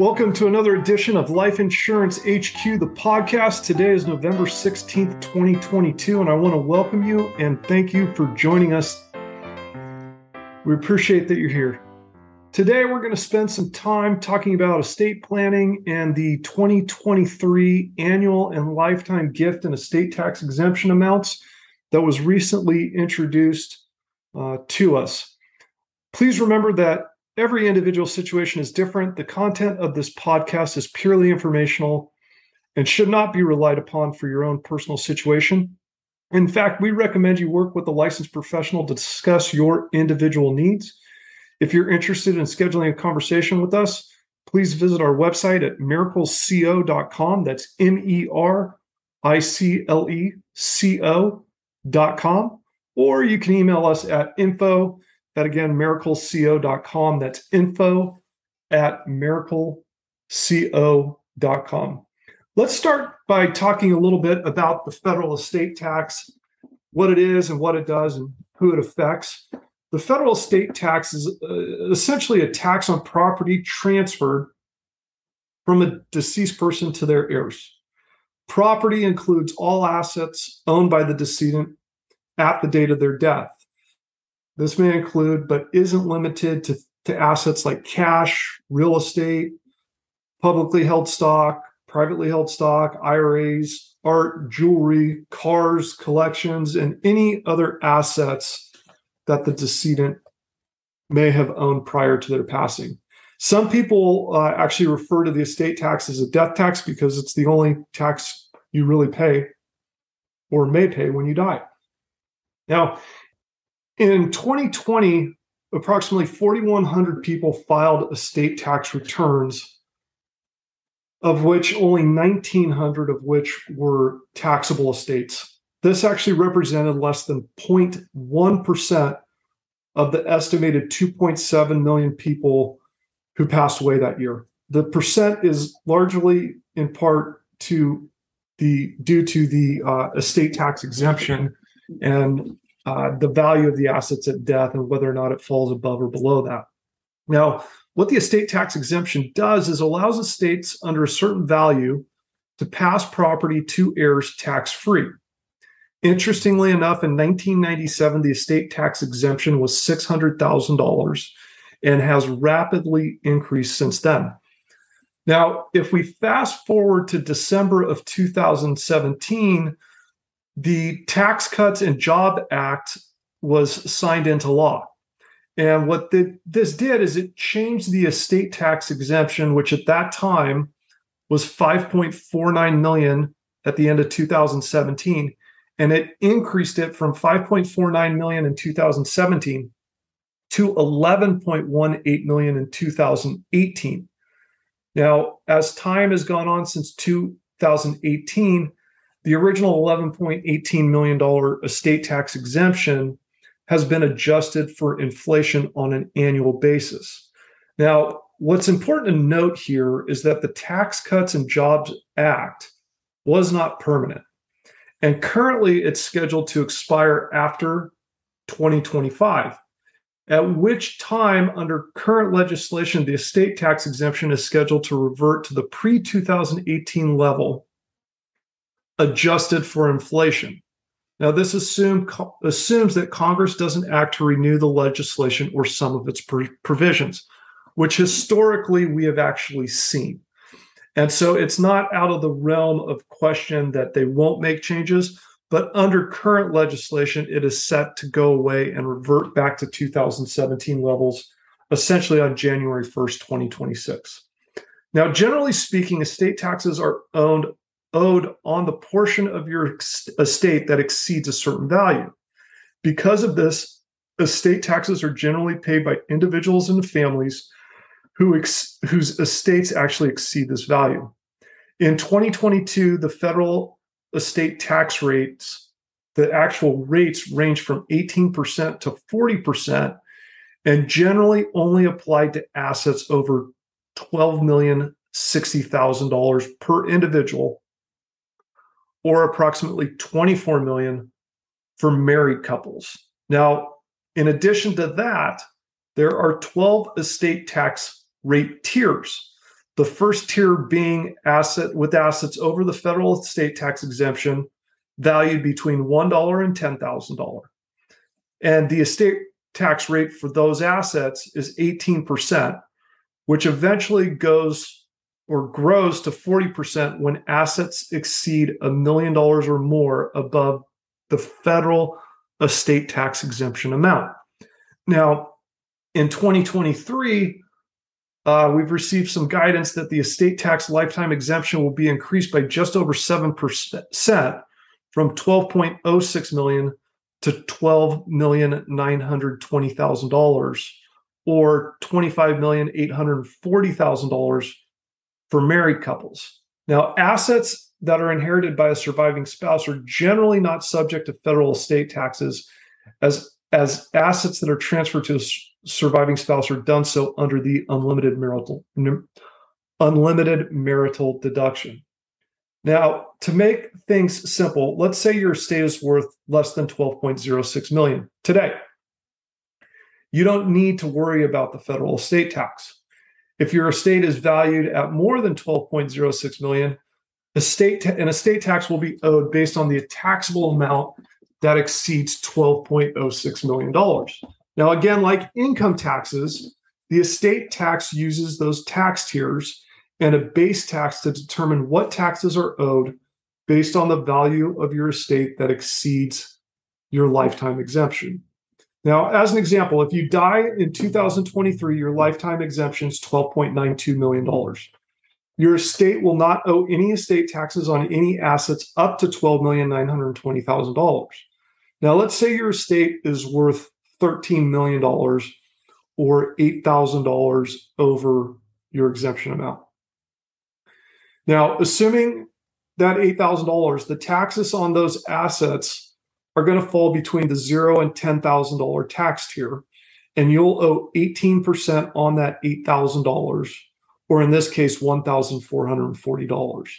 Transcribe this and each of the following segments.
Welcome to another edition of Life Insurance HQ, the podcast. Today is November 16th, 2022, and I want to welcome you and thank you for joining us. We appreciate that you're here. Today, we're going to spend some time talking about estate planning and the 2023 annual and lifetime gift and estate tax exemption amounts that was recently introduced uh, to us. Please remember that Every individual situation is different. The content of this podcast is purely informational and should not be relied upon for your own personal situation. In fact, we recommend you work with a licensed professional to discuss your individual needs. If you're interested in scheduling a conversation with us, please visit our website at mericleco.com. That's M E R I C L E C O.com. Or you can email us at info that again, mericleco.com. That's info at mericleco.com. Let's start by talking a little bit about the federal estate tax, what it is and what it does and who it affects. The federal estate tax is uh, essentially a tax on property transferred from a deceased person to their heirs. Property includes all assets owned by the decedent at the date of their death. This may include, but isn't limited to, to assets like cash, real estate, publicly held stock, privately held stock, IRAs, art, jewelry, cars, collections, and any other assets that the decedent may have owned prior to their passing. Some people uh, actually refer to the estate tax as a death tax because it's the only tax you really pay or may pay when you die. Now, in 2020, approximately 4,100 people filed estate tax returns, of which only 1,900 of which were taxable estates. This actually represented less than 0.1% of the estimated 2.7 million people who passed away that year. The percent is largely in part to the due to the uh, estate tax exemption and uh, the value of the assets at death and whether or not it falls above or below that. Now, what the estate tax exemption does is allows estates under a certain value to pass property to heirs tax free. Interestingly enough, in 1997, the estate tax exemption was $600,000 and has rapidly increased since then. Now, if we fast forward to December of 2017, the Tax Cuts and Job Act was signed into law. And what the, this did is it changed the estate tax exemption, which at that time was 5.49 million at the end of 2017, and it increased it from 5.49 million in 2017 to 11.18 million in 2018. Now, as time has gone on since 2018, the original $11.18 million estate tax exemption has been adjusted for inflation on an annual basis. Now, what's important to note here is that the Tax Cuts and Jobs Act was not permanent. And currently, it's scheduled to expire after 2025, at which time, under current legislation, the estate tax exemption is scheduled to revert to the pre 2018 level adjusted for inflation. Now, this assume, assumes that Congress doesn't act to renew the legislation or some of its provisions, which historically we have actually seen. And so it's not out of the realm of question that they won't make changes, but under current legislation, it is set to go away and revert back to 2017 levels, essentially on January 1st, 2026. Now, generally speaking, estate taxes are owned owed on the portion of your estate that exceeds a certain value. Because of this, estate taxes are generally paid by individuals and families who ex- whose estates actually exceed this value. In 2022, the federal estate tax rates, the actual rates range from 18% to 40% and generally only applied to assets over $12,060,000 per individual or approximately 24 million for married couples. Now, in addition to that, there are 12 estate tax rate tiers. The first tier being asset with assets over the federal estate tax exemption valued between $1 and $10,000. And the estate tax rate for those assets is 18%, which eventually goes or grows to 40% when assets exceed a million dollars or more above the federal estate tax exemption amount. Now, in 2023, uh, we've received some guidance that the estate tax lifetime exemption will be increased by just over 7% from 12.06 million to $12,920,000 or $25,840,000 for married couples. Now, assets that are inherited by a surviving spouse are generally not subject to federal estate taxes as as assets that are transferred to a surviving spouse are done so under the unlimited marital unlimited marital deduction. Now, to make things simple, let's say your estate is worth less than 12.06 million today. You don't need to worry about the federal estate tax. If your estate is valued at more than 12.06 million, estate ta- an estate tax will be owed based on the taxable amount that exceeds 12.06 million dollars. Now again, like income taxes, the estate tax uses those tax tiers and a base tax to determine what taxes are owed based on the value of your estate that exceeds your lifetime exemption. Now, as an example, if you die in 2023, your lifetime exemption is $12.92 million. Your estate will not owe any estate taxes on any assets up to $12,920,000. Now, let's say your estate is worth $13 million or $8,000 over your exemption amount. Now, assuming that $8,000, the taxes on those assets are going to fall between the zero and $10,000 tax tier, and you'll owe 18% on that $8,000, or in this case, $1,440.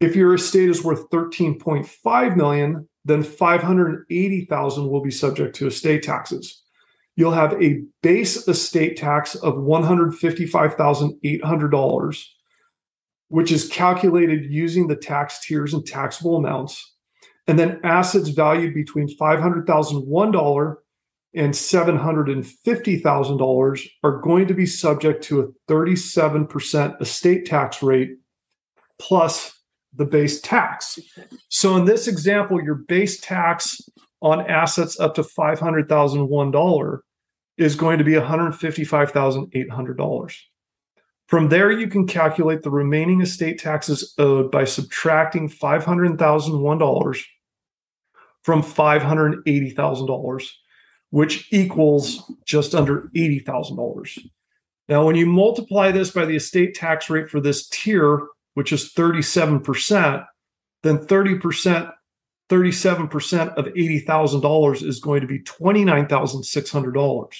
If your estate is worth 13.5 million, then 580,000 will be subject to estate taxes. You'll have a base estate tax of $155,800 which is calculated using the tax tiers and taxable amounts. And then assets valued between $500,001 and $750,000 are going to be subject to a 37% estate tax rate plus the base tax. So in this example, your base tax on assets up to $500,001 is going to be $155,800. From there, you can calculate the remaining estate taxes owed by subtracting $500,001 from $580,000, which equals just under $80,000. Now, when you multiply this by the estate tax rate for this tier, which is 37%, then 30%, 37% of $80,000 is going to be $29,600.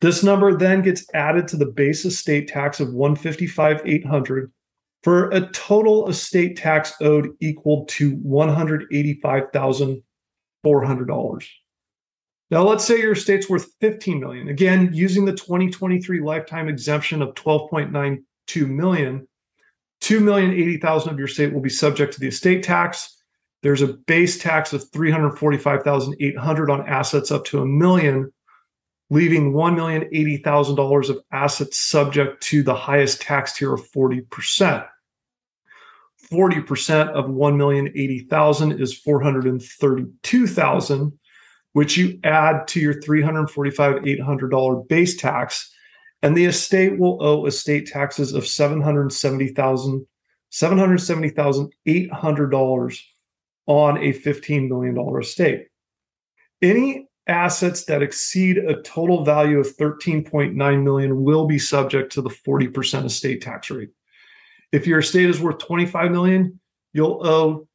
This number then gets added to the base estate tax of 155,800 for a total estate tax owed equal to $185,400. Now let's say your estate's worth 15 million. Again, using the 2023 lifetime exemption of 12.92 million, 2,080,000 of your estate will be subject to the estate tax. There's a base tax of 345,800 on assets up to a million leaving $1,080,000 of assets subject to the highest tax tier of 40%. 40% of 1,080,000 is 432,000, which you add to your $345,800 base tax, and the estate will owe estate taxes of $770,000 $770,800 on a $15 million estate. Any assets that exceed a total value of 13.9 million will be subject to the 40% estate tax rate. If your estate is worth 25 million, you'll owe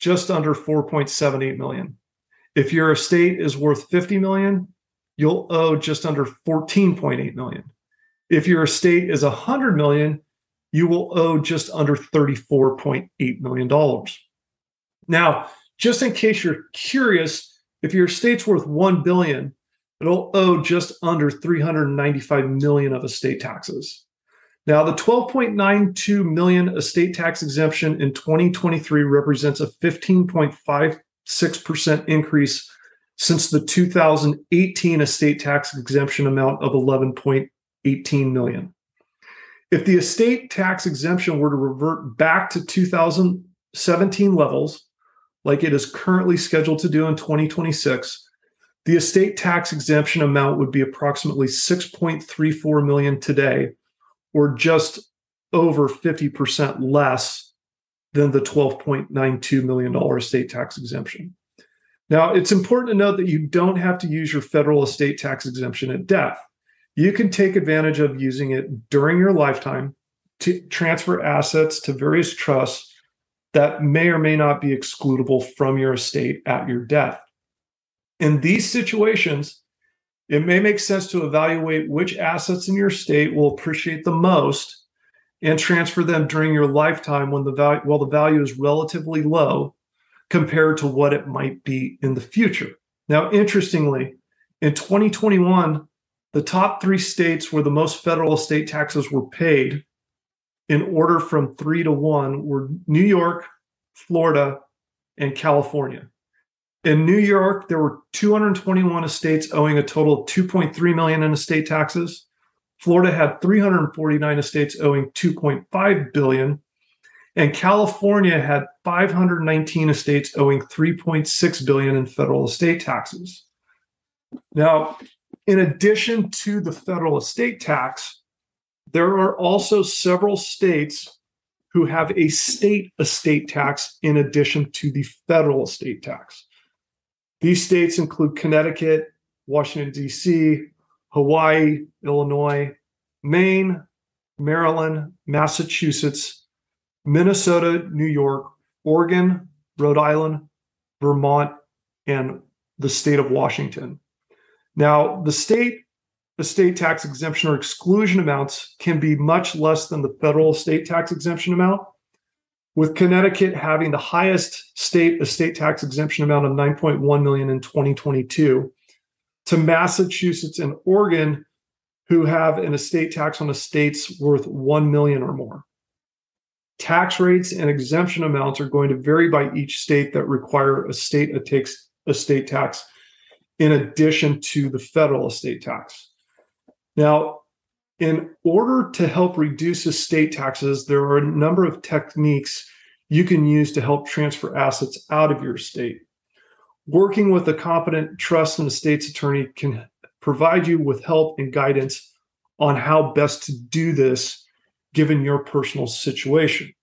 just under 4.78 million. If your estate is worth 50 million, you'll owe just under 14.8 million. If your estate is 100 million, you will owe just under 34.8 million dollars. Now, just in case you're curious, if your estate's worth 1 billion, it'll owe just under 395 million of estate taxes. Now, the 12.92 million estate tax exemption in 2023 represents a 15.56% increase since the 2018 estate tax exemption amount of 11.18 million. If the estate tax exemption were to revert back to 2017 levels, like it is currently scheduled to do in 2026, the estate tax exemption amount would be approximately 6.34 million today, or just over 50% less than the $12.92 million estate tax exemption. Now, it's important to note that you don't have to use your federal estate tax exemption at death. You can take advantage of using it during your lifetime to transfer assets to various trusts that may or may not be excludable from your estate at your death. In these situations, it may make sense to evaluate which assets in your state will appreciate the most and transfer them during your lifetime when the value while the value is relatively low compared to what it might be in the future. Now, interestingly, in 2021, the top three states where the most federal estate taxes were paid in order from three to one were New York, Florida, and California. In New York, there were 221 estates owing a total of 2.3 million in estate taxes. Florida had 349 estates owing 2.5 billion, and California had 519 estates owing 3.6 billion in federal estate taxes. Now, in addition to the federal estate tax, there are also several states who have a state estate tax in addition to the federal estate tax. These states include Connecticut, Washington, D.C., Hawaii, Illinois, Maine, Maryland, Massachusetts, Minnesota, New York, Oregon, Rhode Island, Vermont, and the state of Washington. Now, the state estate tax exemption or exclusion amounts can be much less than the federal estate tax exemption amount, with Connecticut having the highest state estate tax exemption amount of 9.1 million in 2022 to Massachusetts and Oregon who have an estate tax on estates worth 1 million or more. Tax rates and exemption amounts are going to vary by each state that require a state estate tax in addition to the federal estate tax. Now, in order to help reduce estate taxes, there are a number of techniques you can use to help transfer assets out of your estate. Working with a competent trust and estates attorney can provide you with help and guidance on how best to do this given your personal situation.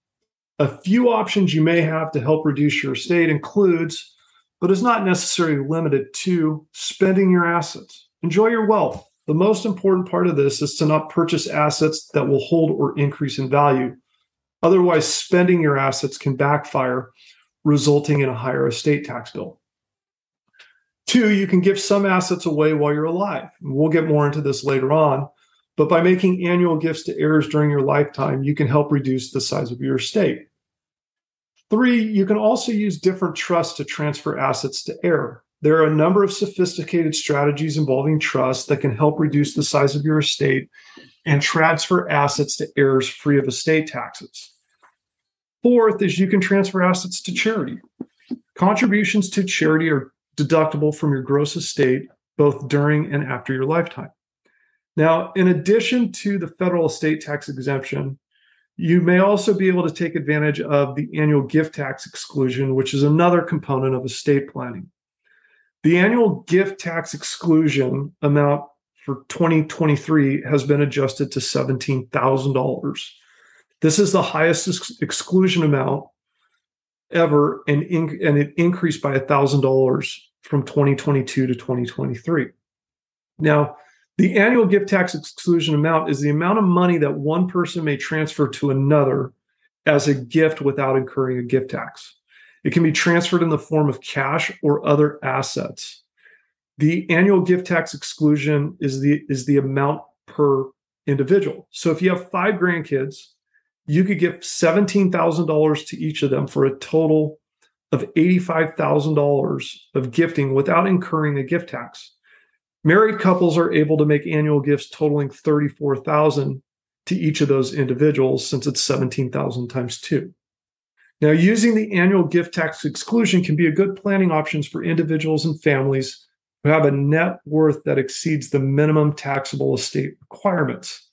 A few options you may have to help reduce your estate includes, but is not necessarily limited to, spending your assets. Enjoy your wealth. The most important part of this is to not purchase assets that will hold or increase in value. Otherwise, spending your assets can backfire, resulting in a higher estate tax bill. Two, you can give some assets away while you're alive. We'll get more into this later on. But by making annual gifts to heirs during your lifetime, you can help reduce the size of your estate. Three, you can also use different trusts to transfer assets to heir. There are a number of sophisticated strategies involving trust that can help reduce the size of your estate and transfer assets to heirs free of estate taxes. Fourth is you can transfer assets to charity. Contributions to charity are deductible from your gross estate both during and after your lifetime. Now, in addition to the federal estate tax exemption, you may also be able to take advantage of the annual gift tax exclusion, which is another component of estate planning. The annual gift tax exclusion amount for 2023 has been adjusted to $17,000. This is the highest ex- exclusion amount ever, and, in, and it increased by $1,000 from 2022 to 2023. Now, the annual gift tax exclusion amount is the amount of money that one person may transfer to another as a gift without incurring a gift tax. It can be transferred in the form of cash or other assets. The annual gift tax exclusion is the is the amount per individual. So if you have five grandkids, you could give $17,000 to each of them for a total of $85,000 of gifting without incurring a gift tax. Married couples are able to make annual gifts totaling 34,000 to each of those individuals since it's 17,000 times 2. Now, using the annual gift tax exclusion can be a good planning options for individuals and families who have a net worth that exceeds the minimum taxable estate requirements.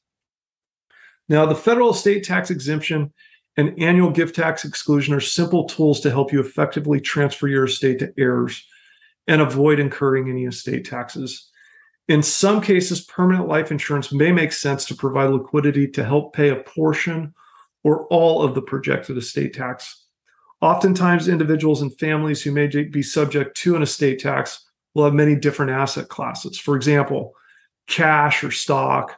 Now, the federal estate tax exemption and annual gift tax exclusion are simple tools to help you effectively transfer your estate to heirs and avoid incurring any estate taxes. In some cases, permanent life insurance may make sense to provide liquidity to help pay a portion or all of the projected estate tax. Oftentimes, individuals and families who may be subject to an estate tax will have many different asset classes. For example, cash or stock,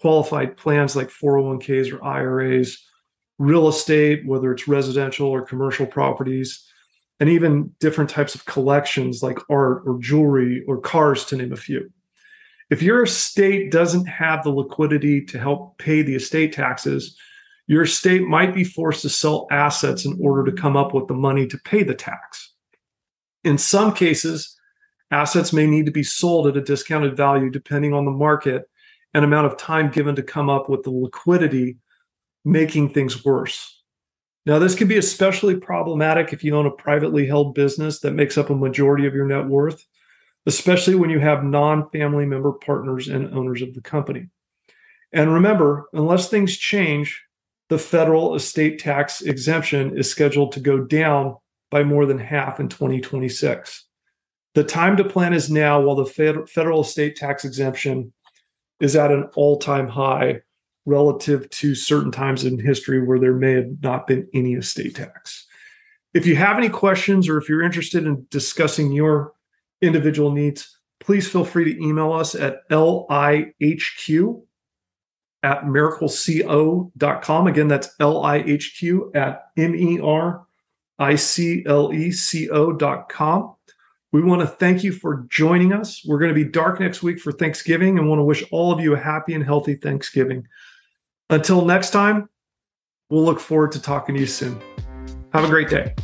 qualified plans like 401ks or IRAs, real estate, whether it's residential or commercial properties, and even different types of collections like art or jewelry or cars, to name a few. If your estate doesn't have the liquidity to help pay the estate taxes, your state might be forced to sell assets in order to come up with the money to pay the tax. In some cases, assets may need to be sold at a discounted value depending on the market and amount of time given to come up with the liquidity, making things worse. Now, this can be especially problematic if you own a privately held business that makes up a majority of your net worth especially when you have non family member partners and owners of the company. And remember, unless things change, the federal estate tax exemption is scheduled to go down by more than half in 2026. The time to plan is now while the federal estate tax exemption is at an all time high relative to certain times in history where there may have not been any estate tax. If you have any questions or if you're interested in discussing your individual needs, please feel free to email us at lihq at mericleco.com. Again, that's lihq at m-e-r-i-c-l-e-c-o.com. We want to thank you for joining us. We're going to be dark next week for Thanksgiving and want to wish all of you a happy and healthy Thanksgiving. Until next time, we'll look forward to talking to you soon. Have a great day.